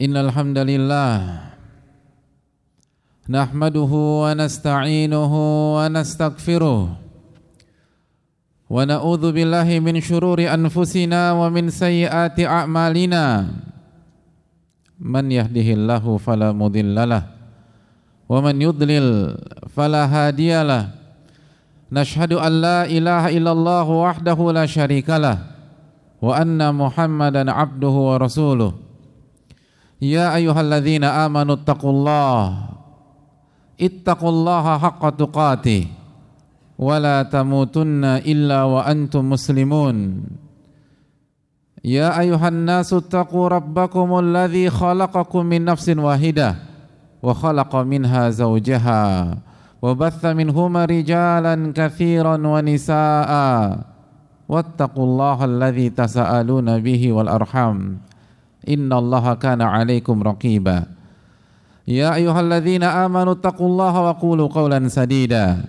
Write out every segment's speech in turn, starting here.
innal hamdalillah nahmaduhu wa nasta'inuhu wa nastaghfiruh wa na'udzu billahi min shururi anfusina wa min sayyiati a'malina. Man yahdihillahu fala mudhillalah wa man yudlil fala hadiyalah nashhadu an la ilaha illallah wahdahu la syarikalah wa anna muhammadan abduhu wa rasuluh. Ya ayyuhalladzina amanu taqullah ittaqullaha haqqa tuqatih. Wa la tamutunna illa wa antum muslimun. Ya ayuhan nasu taqu rabbakum alladhi khalaqakum min nafsin wahidah wa khalaqa minha zawjaha wa batha minhuma rijalan kathiran wa nisaa. Alladhi tasaaluna bihi wal arham innallaha kana 'alaikum raqiba. Ya ayyuhalladzina amanu taqullaha wa qulu qawlan sadida.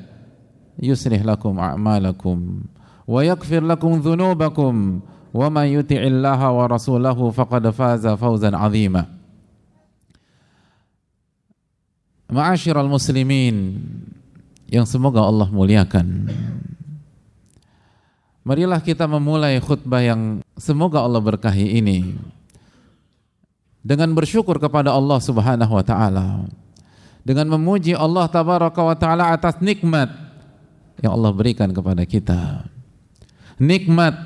Yuslih lakum a'malakum wa yaghfir lakum dhunubakum wa may wa rasulahu faqad faza fawzan 'azima. Ma'asyiral muslimin yang semoga Allah muliakan. Marilah kita memulai khutbah yang semoga Allah berkahi ini dengan bersyukur kepada Allah Subhanahu wa taala. Dengan memuji Allah tabaraka wa taala atas nikmat yang Allah berikan kepada kita. Nikmat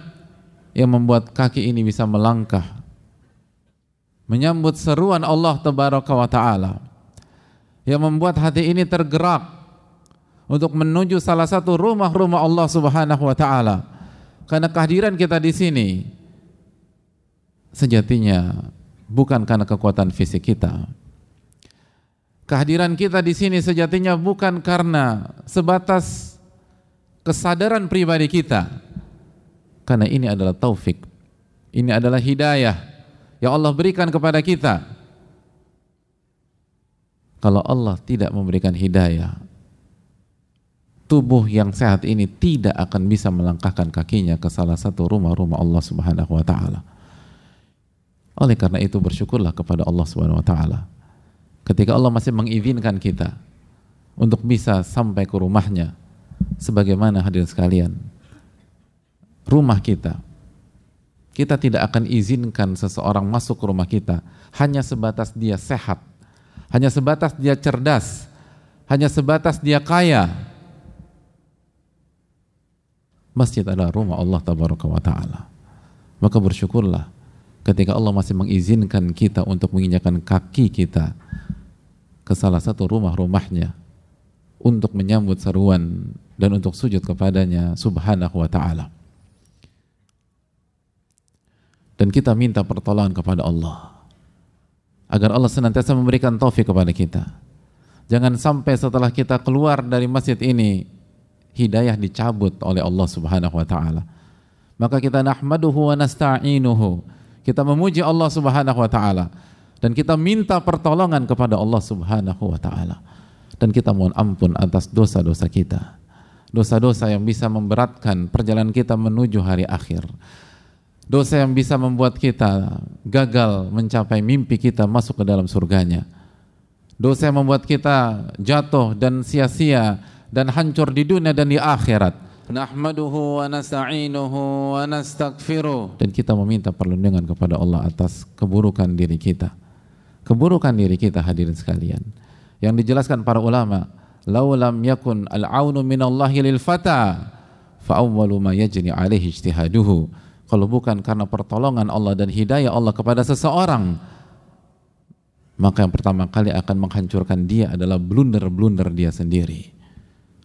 yang membuat kaki ini bisa melangkah menyambut seruan Allah tabaraka wa taala yang membuat hati ini tergerak untuk menuju salah satu rumah-rumah Allah Subhanahu wa taala. Karena kehadiran kita di sini sejatinya bukan karena kekuatan fisik kita. Kehadiran kita di sini sejatinya bukan karena sebatas kesadaran pribadi kita. Karena ini adalah taufik. Ini adalah hidayah yang Allah berikan kepada kita kalau Allah tidak memberikan hidayah, tubuh yang sehat ini tidak akan bisa melangkahkan kakinya ke salah satu rumah-rumah Allah Subhanahu wa taala. Oleh karena itu bersyukurlah kepada Allah Subhanahu wa taala. Ketika Allah masih mengizinkan kita untuk bisa sampai ke rumahnya sebagaimana hadirin sekalian. Rumah kita kita tidak akan izinkan seseorang masuk ke rumah kita hanya sebatas dia sehat hanya sebatas dia cerdas, hanya sebatas dia kaya. Masjid adalah rumah Allah tabaraka wa taala. Maka bersyukurlah ketika Allah masih mengizinkan kita untuk menginjakan kaki kita ke salah satu rumah-rumahnya untuk menyambut seruan dan untuk sujud kepadanya subhanahu wa ta'ala dan kita minta pertolongan kepada Allah agar Allah senantiasa memberikan taufik kepada kita. Jangan sampai setelah kita keluar dari masjid ini hidayah dicabut oleh Allah Subhanahu wa taala. Maka kita nahmaduhu wa nasta'inuhu. Kita memuji Allah Subhanahu wa taala dan kita minta pertolongan kepada Allah Subhanahu wa taala. Dan kita mohon ampun atas dosa-dosa kita. Dosa-dosa yang bisa memberatkan perjalanan kita menuju hari akhir dosa yang bisa membuat kita gagal mencapai mimpi kita masuk ke dalam surganya dosa yang membuat kita jatuh dan sia-sia dan hancur di dunia dan di akhirat nahmaduhu wa nasta'inuhu wa nastaghfiruh. Dan kita meminta perlindungan kepada Allah atas keburukan diri kita. Keburukan diri kita hadirin sekalian. Yang dijelaskan para ulama laulam yakun al-aunu minallahi lil fata fa awwalu ma yajni alaihi ijtihaduhu. Kalau bukan karena pertolongan Allah dan hidayah Allah kepada seseorang maka yang pertama kali akan menghancurkan dia adalah blunder-blunder dia sendiri.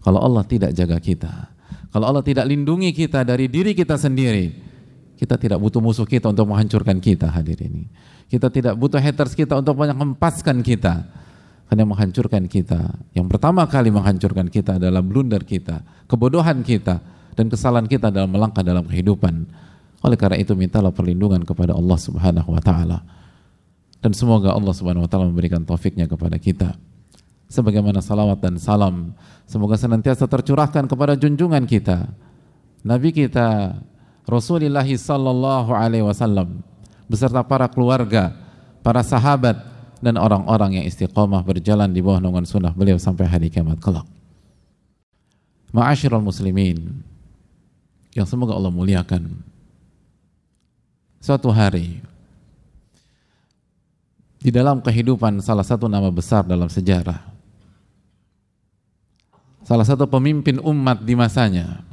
Kalau Allah tidak jaga kita kalau Allah tidak lindungi kita dari diri kita sendiri kita tidak butuh musuh kita untuk menghancurkan kita hadir ini kita tidak butuh haters kita untuk banyak mempaskan kita karena menghancurkan kita yang pertama kali menghancurkan kita adalah blunder kita kebodohan kita dan kesalahan kita dalam melangkah dalam kehidupan oleh karena itu mintalah perlindungan kepada Allah Subhanahu wa taala. Dan semoga Allah Subhanahu wa taala memberikan taufiknya kepada kita. Sebagaimana salawat dan salam semoga senantiasa tercurahkan kepada junjungan kita Nabi kita Rasulullah sallallahu alaihi wasallam beserta para keluarga, para sahabat dan orang-orang yang istiqomah berjalan di bawah naungan sunnah beliau sampai hari kiamat kelak. Ma'asyiral muslimin yang semoga Allah muliakan. Suatu hari di dalam kehidupan salah satu nama besar dalam sejarah salah satu pemimpin umat di masanya.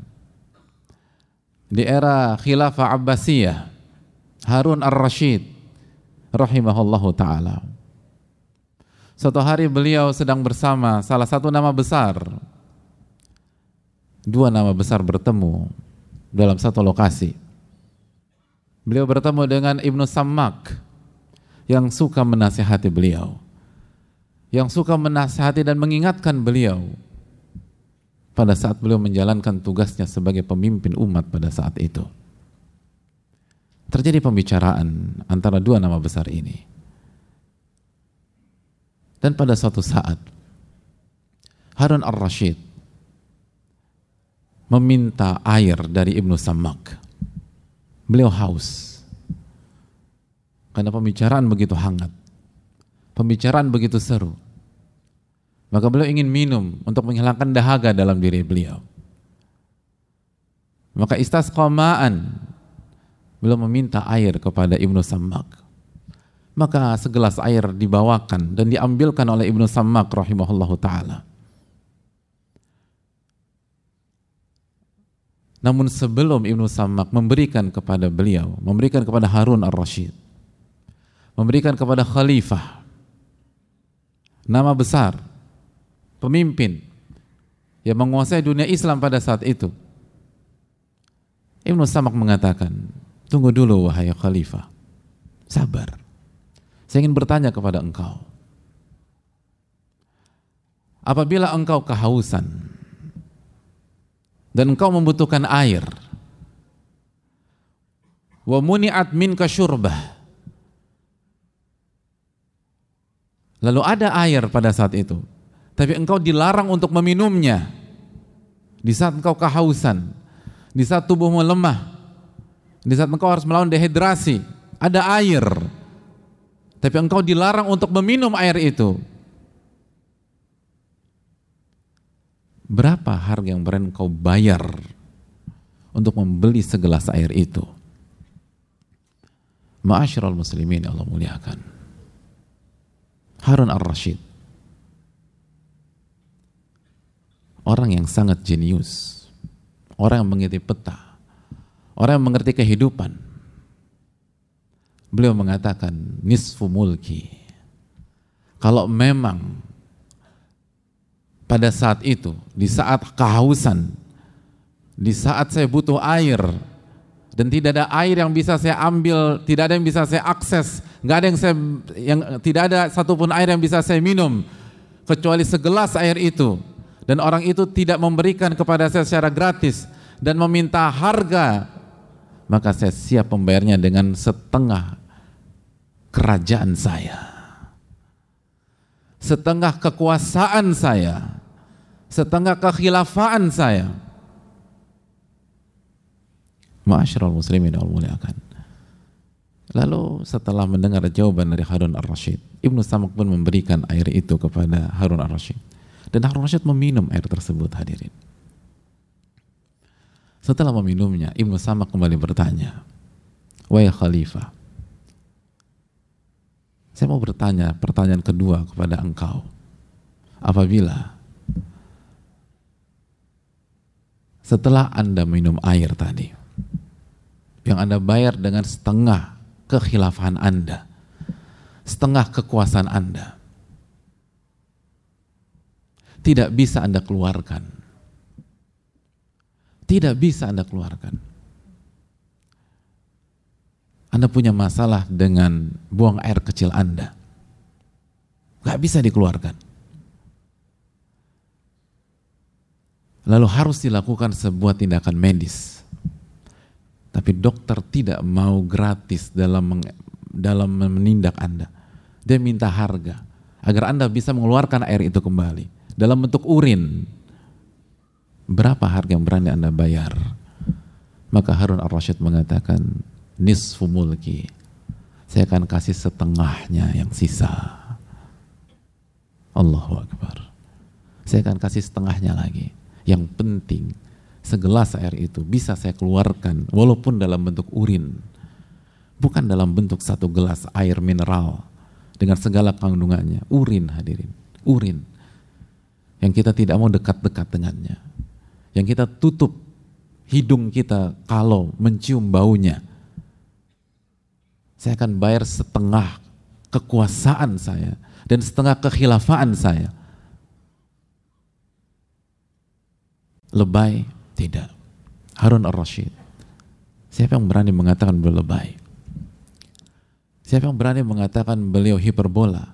Di era khilafah Abbasiyah Harun ar-Rashid rahimahullahu taala. Suatu hari beliau sedang bersama salah satu nama besar. Dua nama besar bertemu dalam satu lokasi. Beliau bertemu dengan Ibnu Sammak yang suka menasihati beliau, yang suka menasihati dan mengingatkan beliau pada saat beliau menjalankan tugasnya sebagai pemimpin umat pada saat itu. Terjadi pembicaraan antara dua nama besar ini. Dan pada suatu saat, Harun al-Rashid meminta air dari Ibnu Samak. Beliau haus karena pembicaraan begitu hangat. Pembicaraan begitu seru. Maka beliau ingin minum untuk menghilangkan dahaga dalam diri beliau. Maka istasqamaan beliau meminta air kepada Ibnu Sammak. Maka segelas air dibawakan dan diambilkan oleh Ibnu Sammak rahimahullahu taala. Namun sebelum Ibnu Sammak memberikan kepada beliau, memberikan kepada Harun ar-Rashid, memberikan kepada khalifah nama besar pemimpin yang menguasai dunia Islam pada saat itu. Ibnu Samak mengatakan tunggu dulu wahai khalifah. Sabar. Saya ingin bertanya kepada engkau. Apabila engkau kehausan dan engkau membutuhkan air wa muni'at minka syurbah Lalu ada air pada saat itu. Tapi engkau dilarang untuk meminumnya. Di saat engkau kehausan. Di saat tubuhmu lemah. Di saat engkau harus melawan dehidrasi. Ada air. Tapi engkau dilarang untuk meminum air itu. Berapa harga yang berani engkau bayar untuk membeli segelas air itu? Ma'asyiral muslimin Allah muliakan. Harun al-Rashid orang yang sangat jenius. Orang yang mengerti peta. Orang yang mengerti kehidupan. Beliau mengatakan nisfu mulki. Kalau memang pada saat itu di saat kehausan di saat saya butuh air dan tidak ada air yang bisa saya ambil, tidak ada yang bisa saya akses, nggak ada yang saya yang tidak ada satupun air yang bisa saya minum kecuali segelas air itu dan orang itu tidak memberikan kepada saya secara gratis dan meminta harga maka saya siap membayarnya dengan setengah kerajaan saya setengah kekuasaan saya setengah kekhilafaan saya Ma'asyiral muslimin muliakan. Lalu setelah mendengar jawaban dari Harun ar-Rashid, Ibnu Samak pun memberikan air itu kepada Harun ar-Rashid. Dan Harun ar-Rashid meminum air tersebut hadirin. Setelah meminumnya, Ibnu Samak kembali bertanya, Wahai Khalifah, saya mau bertanya pertanyaan kedua kepada engkau. Apabila setelah Anda minum air tadi, yang Anda bayar dengan setengah kekhilafahan Anda, setengah kekuasaan Anda. Tidak bisa Anda keluarkan. Tidak bisa Anda keluarkan. Anda punya masalah dengan buang air kecil Anda. Gak bisa dikeluarkan. Lalu harus dilakukan sebuah tindakan medis tapi dokter tidak mau gratis dalam dalam menindak Anda. Dia minta harga agar Anda bisa mengeluarkan air itu kembali dalam bentuk urin. Berapa harga yang berani Anda bayar? Maka Harun ar-Rasyid mengatakan nisfu mulki. saya akan kasih setengahnya yang sisa. Allahu Akbar. Saya akan kasih setengahnya lagi. Yang penting, segelas air itu bisa saya keluarkan walaupun dalam bentuk urin. Bukan dalam bentuk satu gelas air mineral dengan segala kandungannya. Urin hadirin, urin. Yang kita tidak mau dekat-dekat dengannya. Yang kita tutup hidung kita kalau mencium baunya saya akan bayar setengah kekuasaan saya dan setengah kekhilafaan saya. Lebay? Tidak. Harun al-Rashid. Siapa yang berani mengatakan beliau lebay? Siapa yang berani mengatakan beliau hiperbola?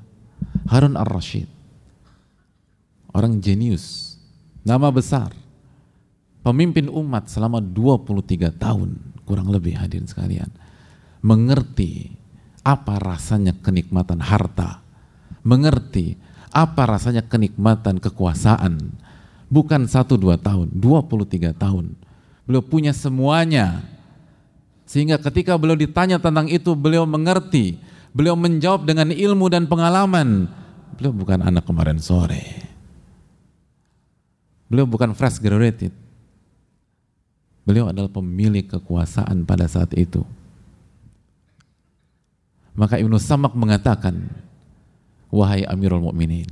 Harun al-Rashid. Orang jenius. Nama besar. Pemimpin umat selama 23 tahun. Kurang lebih hadirin sekalian mengerti apa rasanya kenikmatan harta, mengerti apa rasanya kenikmatan kekuasaan. Bukan satu dua tahun, dua puluh tiga tahun. Beliau punya semuanya. Sehingga ketika beliau ditanya tentang itu, beliau mengerti. Beliau menjawab dengan ilmu dan pengalaman. Beliau bukan anak kemarin sore. Beliau bukan fresh graduated. Beliau adalah pemilik kekuasaan pada saat itu. Maka Ibnu Samak mengatakan, wahai Amirul Mukminin,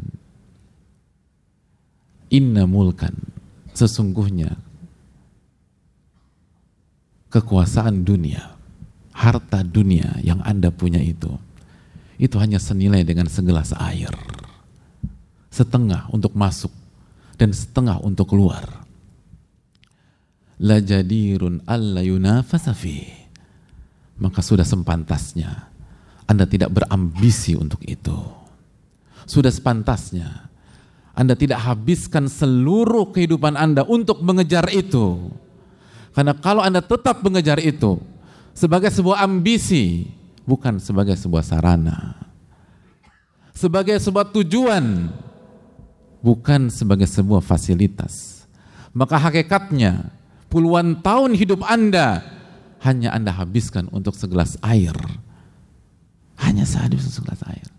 inna mulkan sesungguhnya kekuasaan dunia, harta dunia yang Anda punya itu, itu hanya senilai dengan segelas air. Setengah untuk masuk dan setengah untuk keluar. La jadirun alla yunafasafi. Maka sudah sempantasnya anda tidak berambisi untuk itu. Sudah sepantasnya Anda tidak habiskan seluruh kehidupan Anda untuk mengejar itu. Karena kalau Anda tetap mengejar itu sebagai sebuah ambisi, bukan sebagai sebuah sarana. Sebagai sebuah tujuan, bukan sebagai sebuah fasilitas. Maka hakikatnya puluhan tahun hidup Anda hanya Anda habiskan untuk segelas air hanya sehabis segelas air.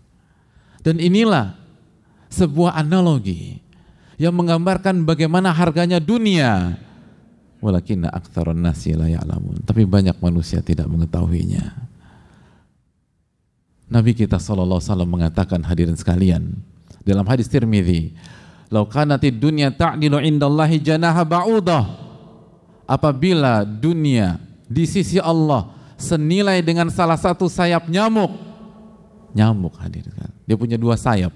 Dan inilah sebuah analogi yang menggambarkan bagaimana harganya dunia. Walakinna aktsarun nasi la ya'lamun. Tapi banyak manusia tidak mengetahuinya. Nabi kita wasallam mengatakan hadirin sekalian dalam hadis Tirmizi, "Lau kanatid dunya ta'dilu indallahi janaha ba'udah." Apabila dunia di sisi Allah senilai dengan salah satu sayap nyamuk, Nyamuk hadir kan. Dia punya dua sayap.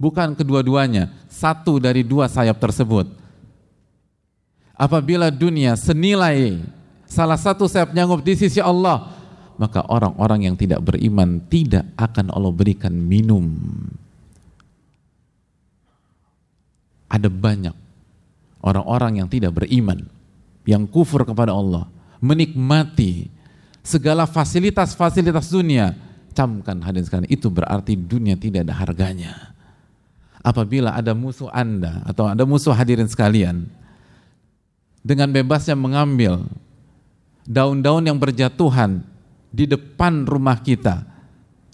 Bukan kedua-duanya, satu dari dua sayap tersebut. Apabila dunia senilai salah satu sayap nyamuk di sisi Allah, maka orang-orang yang tidak beriman tidak akan Allah berikan minum. Ada banyak orang-orang yang tidak beriman, yang kufur kepada Allah, menikmati segala fasilitas-fasilitas dunia, camkan hadirin sekalian, itu berarti dunia tidak ada harganya. Apabila ada musuh Anda atau ada musuh hadirin sekalian, dengan bebasnya mengambil daun-daun yang berjatuhan di depan rumah kita,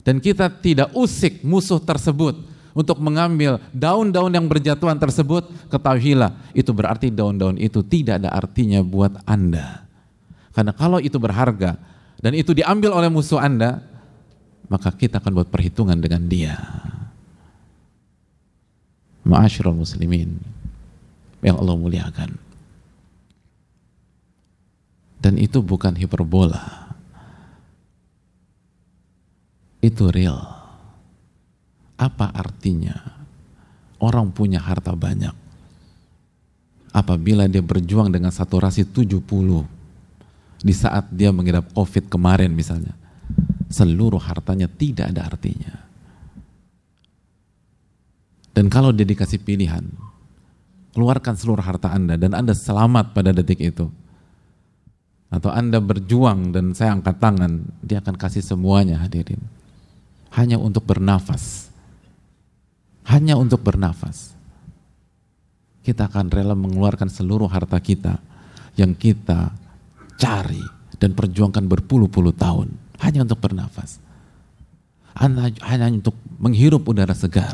dan kita tidak usik musuh tersebut untuk mengambil daun-daun yang berjatuhan tersebut, ketahuilah itu berarti daun-daun itu tidak ada artinya buat Anda. Karena kalau itu berharga dan itu diambil oleh musuh Anda, maka kita akan buat perhitungan dengan dia. Ma'asyiral muslimin yang Allah muliakan. Dan itu bukan hiperbola. Itu real. Apa artinya orang punya harta banyak apabila dia berjuang dengan saturasi 70 di saat dia mengidap covid kemarin misalnya seluruh hartanya tidak ada artinya. Dan kalau dia dikasih pilihan, keluarkan seluruh harta Anda dan Anda selamat pada detik itu. Atau Anda berjuang dan saya angkat tangan, dia akan kasih semuanya hadirin. Hanya untuk bernafas. Hanya untuk bernafas. Kita akan rela mengeluarkan seluruh harta kita yang kita cari dan perjuangkan berpuluh-puluh tahun hanya untuk bernafas. hanya untuk menghirup udara segar.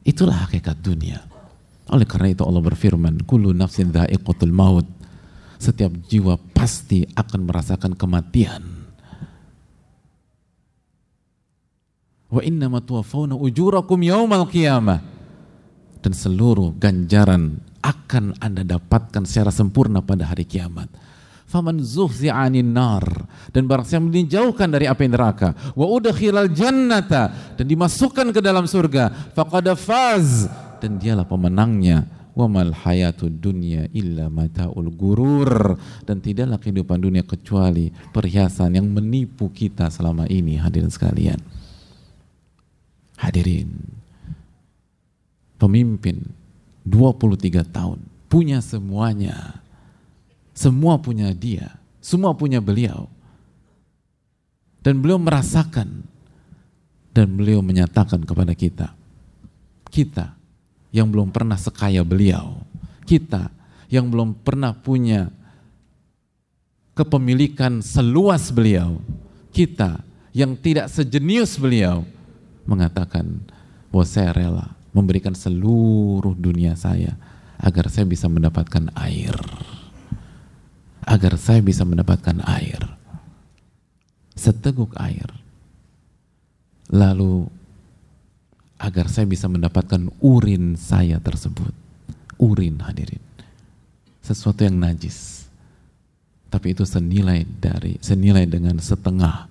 Itulah hakikat dunia. Oleh karena itu Allah berfirman, "Kullu nafsin dha'iqatul maut." Setiap jiwa pasti akan merasakan kematian. Wa innama tuwaffawna ujurakum yaumal qiyamah. Dan seluruh ganjaran akan Anda dapatkan secara sempurna pada hari kiamat. Faman zuhzi'anin nar. Dan barang siapa dijauhkan dari api neraka wa udkhilal jannata dan dimasukkan ke dalam surga faqad faz. Dan dialah pemenangnya wa mal hayatud dunya illa mataul gurur. Dan tidaklah kehidupan dunia kecuali perhiasan yang menipu kita selama ini hadirin sekalian hadirin pemimpin 23 tahun punya semuanya semua punya dia, semua punya beliau. Dan beliau merasakan dan beliau menyatakan kepada kita, kita yang belum pernah sekaya beliau, kita yang belum pernah punya kepemilikan seluas beliau, kita yang tidak sejenius beliau mengatakan bahwa saya rela memberikan seluruh dunia saya agar saya bisa mendapatkan air agar saya bisa mendapatkan air. Seteguk air. Lalu agar saya bisa mendapatkan urin saya tersebut. Urin hadirin. Sesuatu yang najis. Tapi itu senilai dari senilai dengan setengah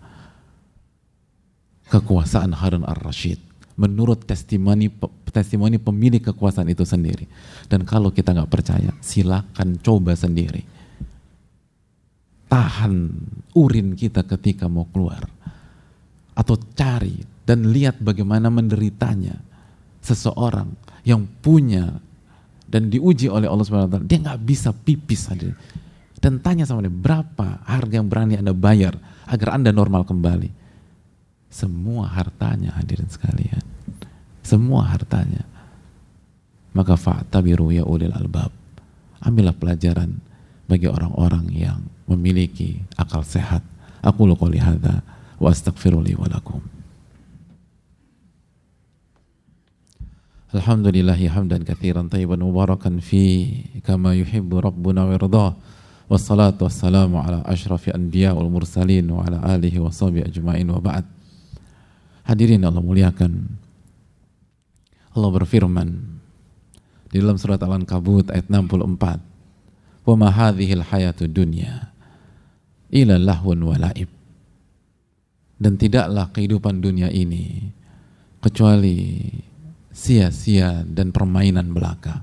kekuasaan Harun ar-Rashid menurut testimoni testimoni pemilik kekuasaan itu sendiri. Dan kalau kita nggak percaya, silakan coba sendiri. Tahan urin kita ketika mau keluar. Atau cari dan lihat bagaimana menderitanya seseorang yang punya dan diuji oleh Allah Subhanahu wa dia nggak bisa pipis hadir dan tanya sama dia berapa harga yang berani anda bayar agar anda normal kembali semua hartanya hadirin sekalian semua hartanya maka fa'tabiru ya ulil albab ambillah pelajaran bagi orang-orang yang memiliki akal sehat. Aku qouli hadza wa astaghfiru li. Alhamdulillahi hamdan katsiran tayyiban mubarakan fi kama yuhibbu rabbuna wa yardah. Wassalatu wassalamu ala asyrafil anbiya wal mursalin wa ala alihi wa sahbihi ajma'in wa ba'd. Hadirin Allah muliakan. Allah berfirman di dalam surat Al-Ankabut ayat 64. Wa ma hadhil hayatud dunya ila lahun walaib. Dan tidaklah kehidupan dunia ini kecuali sia-sia dan permainan belaka.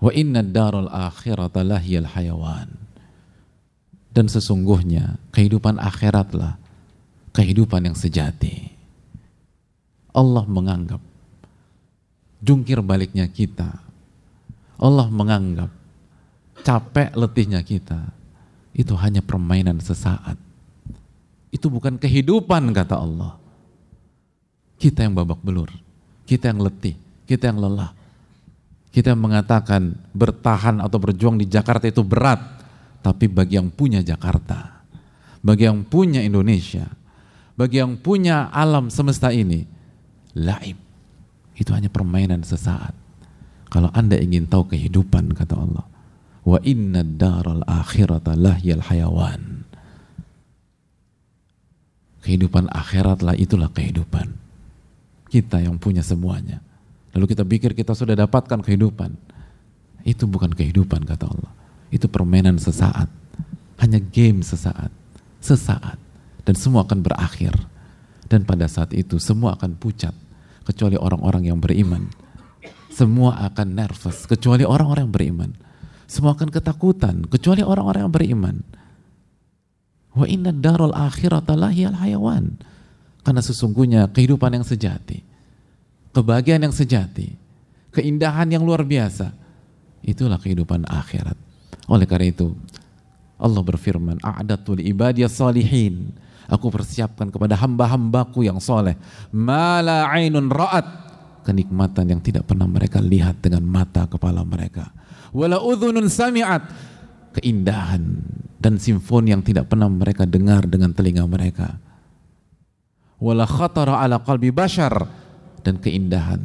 Wa inna darul akhirata lahiyal hayawan. Dan sesungguhnya kehidupan akhiratlah kehidupan yang sejati. Allah menganggap jungkir baliknya kita. Allah menganggap capek letihnya kita itu hanya permainan sesaat. Itu bukan kehidupan kata Allah. Kita yang babak belur, kita yang letih, kita yang lelah. Kita yang mengatakan bertahan atau berjuang di Jakarta itu berat, tapi bagi yang punya Jakarta, bagi yang punya Indonesia, bagi yang punya alam semesta ini, laib. Itu hanya permainan sesaat. Kalau Anda ingin tahu kehidupan, kata Allah, wa inna daral akhirata lahyal hayawan. Kehidupan akhiratlah itulah kehidupan. Kita yang punya semuanya. Lalu kita pikir kita sudah dapatkan kehidupan. Itu bukan kehidupan kata Allah. Itu permainan sesaat. Hanya game sesaat. Sesaat. Dan semua akan berakhir. Dan pada saat itu semua akan pucat kecuali orang-orang yang beriman semua akan nervous kecuali orang-orang yang beriman semua akan ketakutan kecuali orang-orang yang beriman. Wa inna darul akhirata hayawan. Karena sesungguhnya kehidupan yang sejati, kebahagiaan yang sejati, keindahan yang luar biasa, itulah kehidupan akhirat. Oleh karena itu, Allah berfirman, "A'datul ibadiyas salihin." Aku persiapkan kepada hamba-hambaku yang soleh. Mala ainun ra'at. Kenikmatan yang tidak pernah mereka lihat dengan mata kepala mereka. Wala udhunun sami'at. Keindahan dan simfoni yang tidak pernah mereka dengar dengan telinga mereka. Wala khatara ala qalbi bashar. Dan keindahan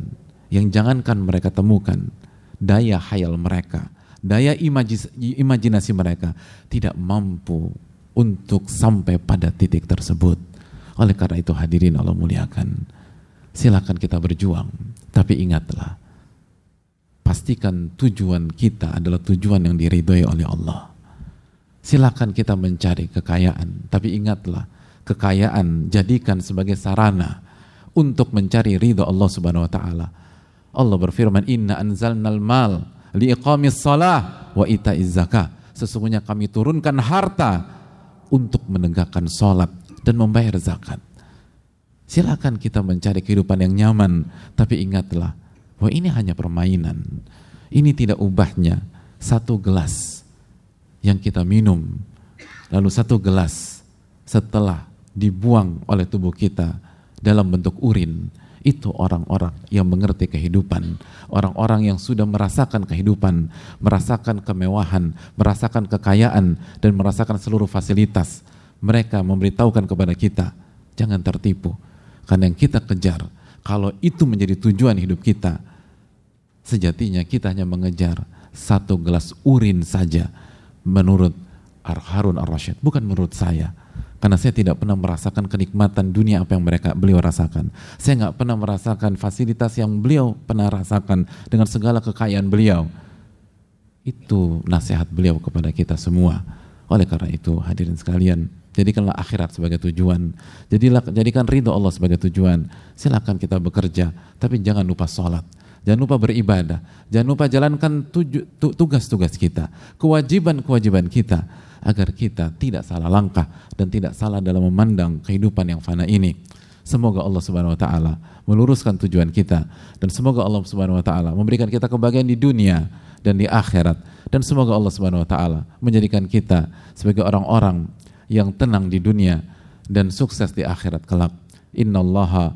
yang jangankan mereka temukan. Daya hayal mereka. Daya imajinasi mereka. Tidak mampu untuk sampai pada titik tersebut. Oleh karena itu hadirin Allah muliakan. Silakan kita berjuang. Tapi ingatlah pastikan tujuan kita adalah tujuan yang diridhoi oleh Allah. Silakan kita mencari kekayaan. Tapi ingatlah kekayaan jadikan sebagai sarana untuk mencari ridho Allah Subhanahu wa taala. Allah berfirman, "Inna anzalnal mal liiqamis salah wa itaiz zakah." Sesungguhnya kami turunkan harta untuk menegakkan salat dan membayar zakat. Silakan kita mencari kehidupan yang nyaman, tapi ingatlah bahwa ini hanya permainan. Ini tidak ubahnya satu gelas yang kita minum, lalu satu gelas setelah dibuang oleh tubuh kita dalam bentuk urin itu orang-orang yang mengerti kehidupan, orang-orang yang sudah merasakan kehidupan, merasakan kemewahan, merasakan kekayaan, dan merasakan seluruh fasilitas. Mereka memberitahukan kepada kita, jangan tertipu, karena yang kita kejar, kalau itu menjadi tujuan hidup kita, sejatinya kita hanya mengejar satu gelas urin saja, menurut Harun ar-Rasyid, bukan menurut saya karena saya tidak pernah merasakan kenikmatan dunia apa yang mereka beliau rasakan. Saya nggak pernah merasakan fasilitas yang beliau pernah rasakan dengan segala kekayaan beliau. Itu nasihat beliau kepada kita semua. Oleh karena itu hadirin sekalian, jadikanlah akhirat sebagai tujuan. Jadilah jadikan ridho Allah sebagai tujuan. Silakan kita bekerja, tapi jangan lupa sholat. Jangan lupa beribadah. Jangan lupa jalankan tugas-tugas kita, kewajiban-kewajiban kita agar kita tidak salah langkah dan tidak salah dalam memandang kehidupan yang fana ini. Semoga Allah Subhanahu wa taala meluruskan tujuan kita dan semoga Allah Subhanahu wa taala memberikan kita kebahagiaan di dunia dan di akhirat dan semoga Allah Subhanahu wa taala menjadikan kita sebagai orang-orang yang tenang di dunia dan sukses di akhirat kelak. Innallaha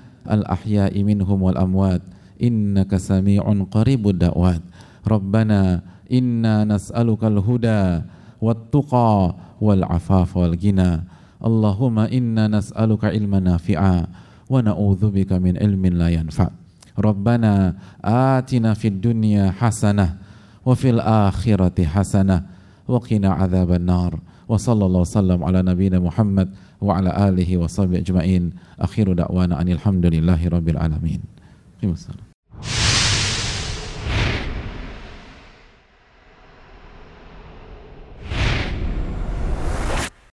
الأحياء منهم والأموات. إنك سميع قريب الدعوات. ربنا إنا نسألك الهدى والتقى والعفاف والغنى. اللهم إنا نسألك علما نافعا ونعوذ بك من علم لا ينفع. ربنا آتنا في الدنيا حسنة وفي الآخرة حسنة. وقنا عذاب النار. وصلى الله وسلم على نبينا محمد وعلى آله وصحبه أجمعين أخير دعوانا أن الحمد لله رب العالمين.